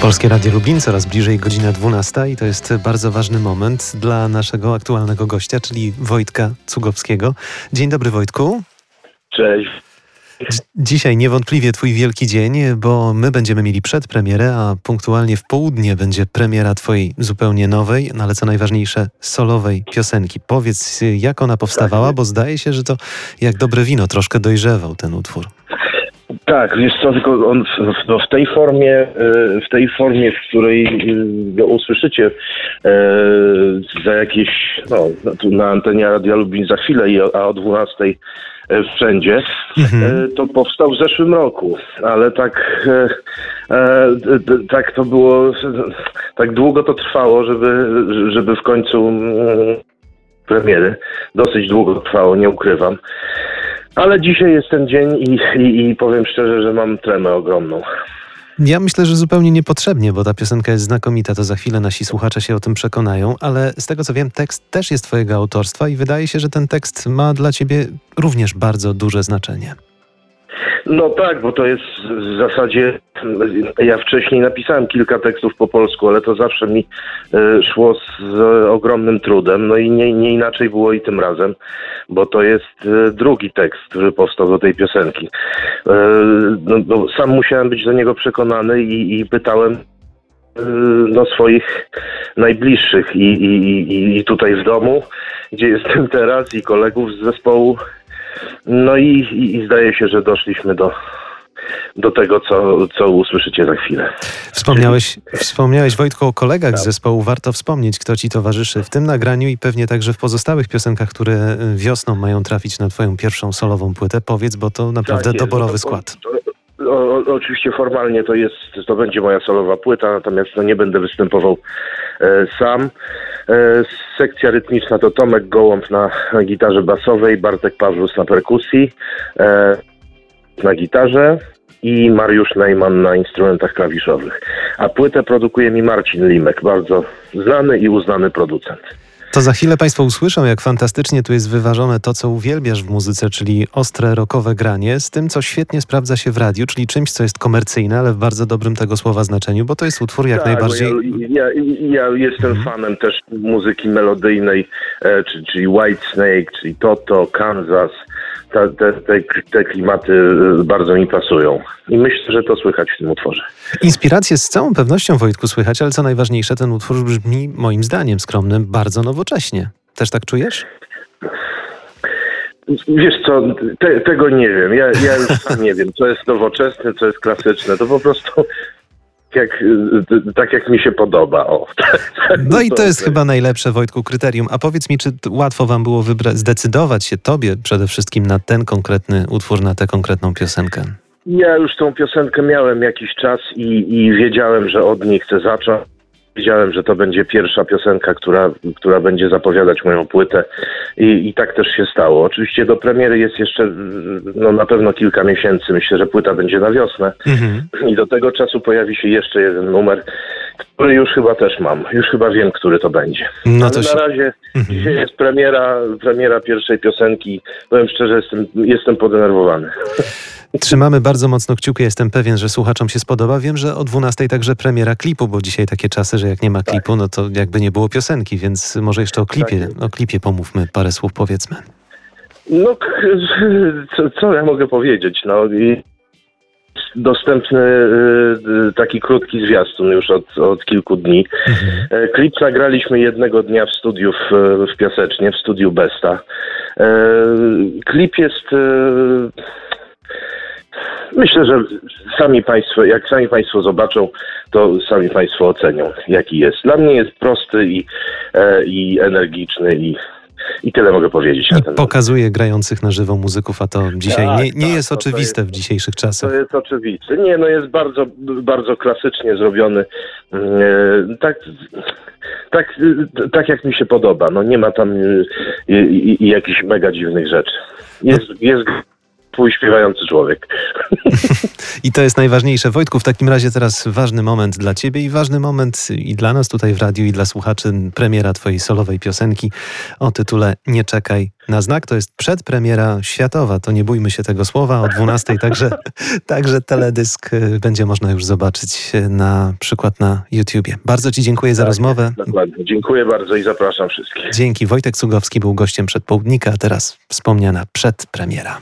Polskie Radio Lubin, coraz bliżej godzina 12 i to jest bardzo ważny moment dla naszego aktualnego gościa, czyli Wojtka Cugowskiego. Dzień dobry Wojtku. Cześć. Dzisiaj niewątpliwie Twój wielki dzień, bo my będziemy mieli przedpremierę, a punktualnie w południe będzie premiera Twojej zupełnie nowej, no ale co najważniejsze, solowej piosenki. Powiedz, jak ona powstawała, bo zdaje się, że to jak dobre wino troszkę dojrzewał ten utwór. Tak, wiesz co, tylko on w, no w tej formie, e, w tej formie, w której e, go usłyszycie e, za jakieś, no, na antenie Radia Lubin za chwilę, a o 12 wszędzie, mhm. to powstał w zeszłym roku, ale tak, tak to było, tak długo to trwało, żeby, żeby w końcu mm, premiery, dosyć długo trwało, nie ukrywam. Ale dzisiaj jest ten dzień i, i, i powiem szczerze, że mam tremę ogromną. Ja myślę, że zupełnie niepotrzebnie, bo ta piosenka jest znakomita, to za chwilę nasi słuchacze się o tym przekonają, ale z tego co wiem, tekst też jest Twojego autorstwa i wydaje się, że ten tekst ma dla Ciebie również bardzo duże znaczenie. No tak, bo to jest w zasadzie. Ja wcześniej napisałem kilka tekstów po polsku, ale to zawsze mi e, szło z ogromnym trudem. No i nie, nie inaczej było i tym razem, bo to jest e, drugi tekst, który powstał do tej piosenki. E, no, no, sam musiałem być do niego przekonany i, i pytałem do swoich najbliższych I, i, i tutaj w domu, gdzie jestem teraz i kolegów z zespołu no i, i, i zdaje się, że doszliśmy do, do tego, co, co usłyszycie za chwilę. Wspomniałeś, wspomniałeś Wojtku o kolegach z tak. zespołu. Warto wspomnieć, kto ci towarzyszy w tym nagraniu i pewnie także w pozostałych piosenkach, które wiosną mają trafić na twoją pierwszą solową płytę. Powiedz, bo to naprawdę tak doborowy skład. O, oczywiście formalnie to jest, to będzie moja solowa płyta, natomiast no, nie będę występował e, sam. E, sekcja rytmiczna to Tomek Gołąb na gitarze basowej, Bartek Pawlus na perkusji, e, na gitarze i Mariusz Najman na instrumentach klawiszowych. A płytę produkuje mi Marcin Limek, bardzo znany i uznany producent. To za chwilę Państwo usłyszą, jak fantastycznie tu jest wyważone to, co uwielbiasz w muzyce, czyli ostre, rockowe granie, z tym, co świetnie sprawdza się w radiu, czyli czymś, co jest komercyjne, ale w bardzo dobrym tego słowa znaczeniu, bo to jest utwór jak tak, najbardziej... Ja, ja, ja jestem mhm. fanem też muzyki melodyjnej, e, czyli White Snake, czyli Toto, Kansas, te, te, te, klimaty y, bardzo mi pasują. I myślę, że to słychać w tym utworze. Inspirację z całą pewnością, Wojtku, słychać, ale co najważniejsze, ten utwór brzmi moim zdaniem skromnym bardzo nowocześnie. Też tak czujesz? Wiesz co, te, tego nie wiem. Ja, ja już sam nie wiem, co jest nowoczesne, co jest klasyczne. To po prostu jak, tak jak mi się podoba. O. No i to jest chyba najlepsze, Wojtku, kryterium. A powiedz mi, czy łatwo wam było wybrać, zdecydować się tobie przede wszystkim na ten konkretny utwór, na tę konkretną piosenkę? Ja już tą piosenkę miałem jakiś czas i, i wiedziałem, że od niej chcę zacząć. Wiedziałem, że to będzie pierwsza piosenka, która, która będzie zapowiadać moją płytę I, i tak też się stało. Oczywiście do premiery jest jeszcze no, na pewno kilka miesięcy. Myślę, że płyta będzie na wiosnę mhm. i do tego czasu pojawi się jeszcze jeden numer, który już chyba też mam. Już chyba wiem, który to będzie. No Ale się... na razie mhm. dzisiaj jest premiera, premiera pierwszej piosenki. Powiem szczerze, jestem, jestem podenerwowany. Trzymamy bardzo mocno kciuki. Jestem pewien, że słuchaczom się spodoba. Wiem, że o 12 także premiera klipu, bo dzisiaj takie czasy, że jak nie ma klipu, no to jakby nie było piosenki, więc może jeszcze o klipie, tak. o klipie pomówmy, parę słów powiedzmy. No, co, co ja mogę powiedzieć? No, dostępny y, taki krótki zwiastun już od, od kilku dni. Mhm. E, klip nagraliśmy jednego dnia w studiu w, w Piasecznie, w studiu Besta. E, klip jest e, Myślę, że sami Państwo, jak sami Państwo zobaczą, to sami Państwo ocenią, jaki jest. Dla mnie jest prosty i, e, i energiczny i i tyle mogę powiedzieć. I pokazuje grających na żywo muzyków, a to dzisiaj tak, nie, nie tak, jest oczywiste jest, w dzisiejszych czasach. To jest oczywiste. Nie, no jest bardzo, bardzo klasycznie zrobiony. E, tak, tak, tak jak mi się podoba. No nie ma tam e, jakichś mega dziwnych rzeczy. Jest, no. jest twój śpiewający człowiek. I to jest najważniejsze. Wojtku, w takim razie teraz ważny moment dla ciebie i ważny moment i dla nas tutaj w radiu i dla słuchaczy premiera twojej solowej piosenki o tytule Nie czekaj na znak. To jest przedpremiera światowa, to nie bójmy się tego słowa, o 12, także, także teledysk y, będzie można już zobaczyć na przykład na YouTubie. Bardzo ci dziękuję za Tak, rozmowę. Dokładnie. Dziękuję bardzo i zapraszam wszystkich. Dzięki. Wojtek Cugowski był gościem przedpołudnika, a teraz wspomniana przedpremiera.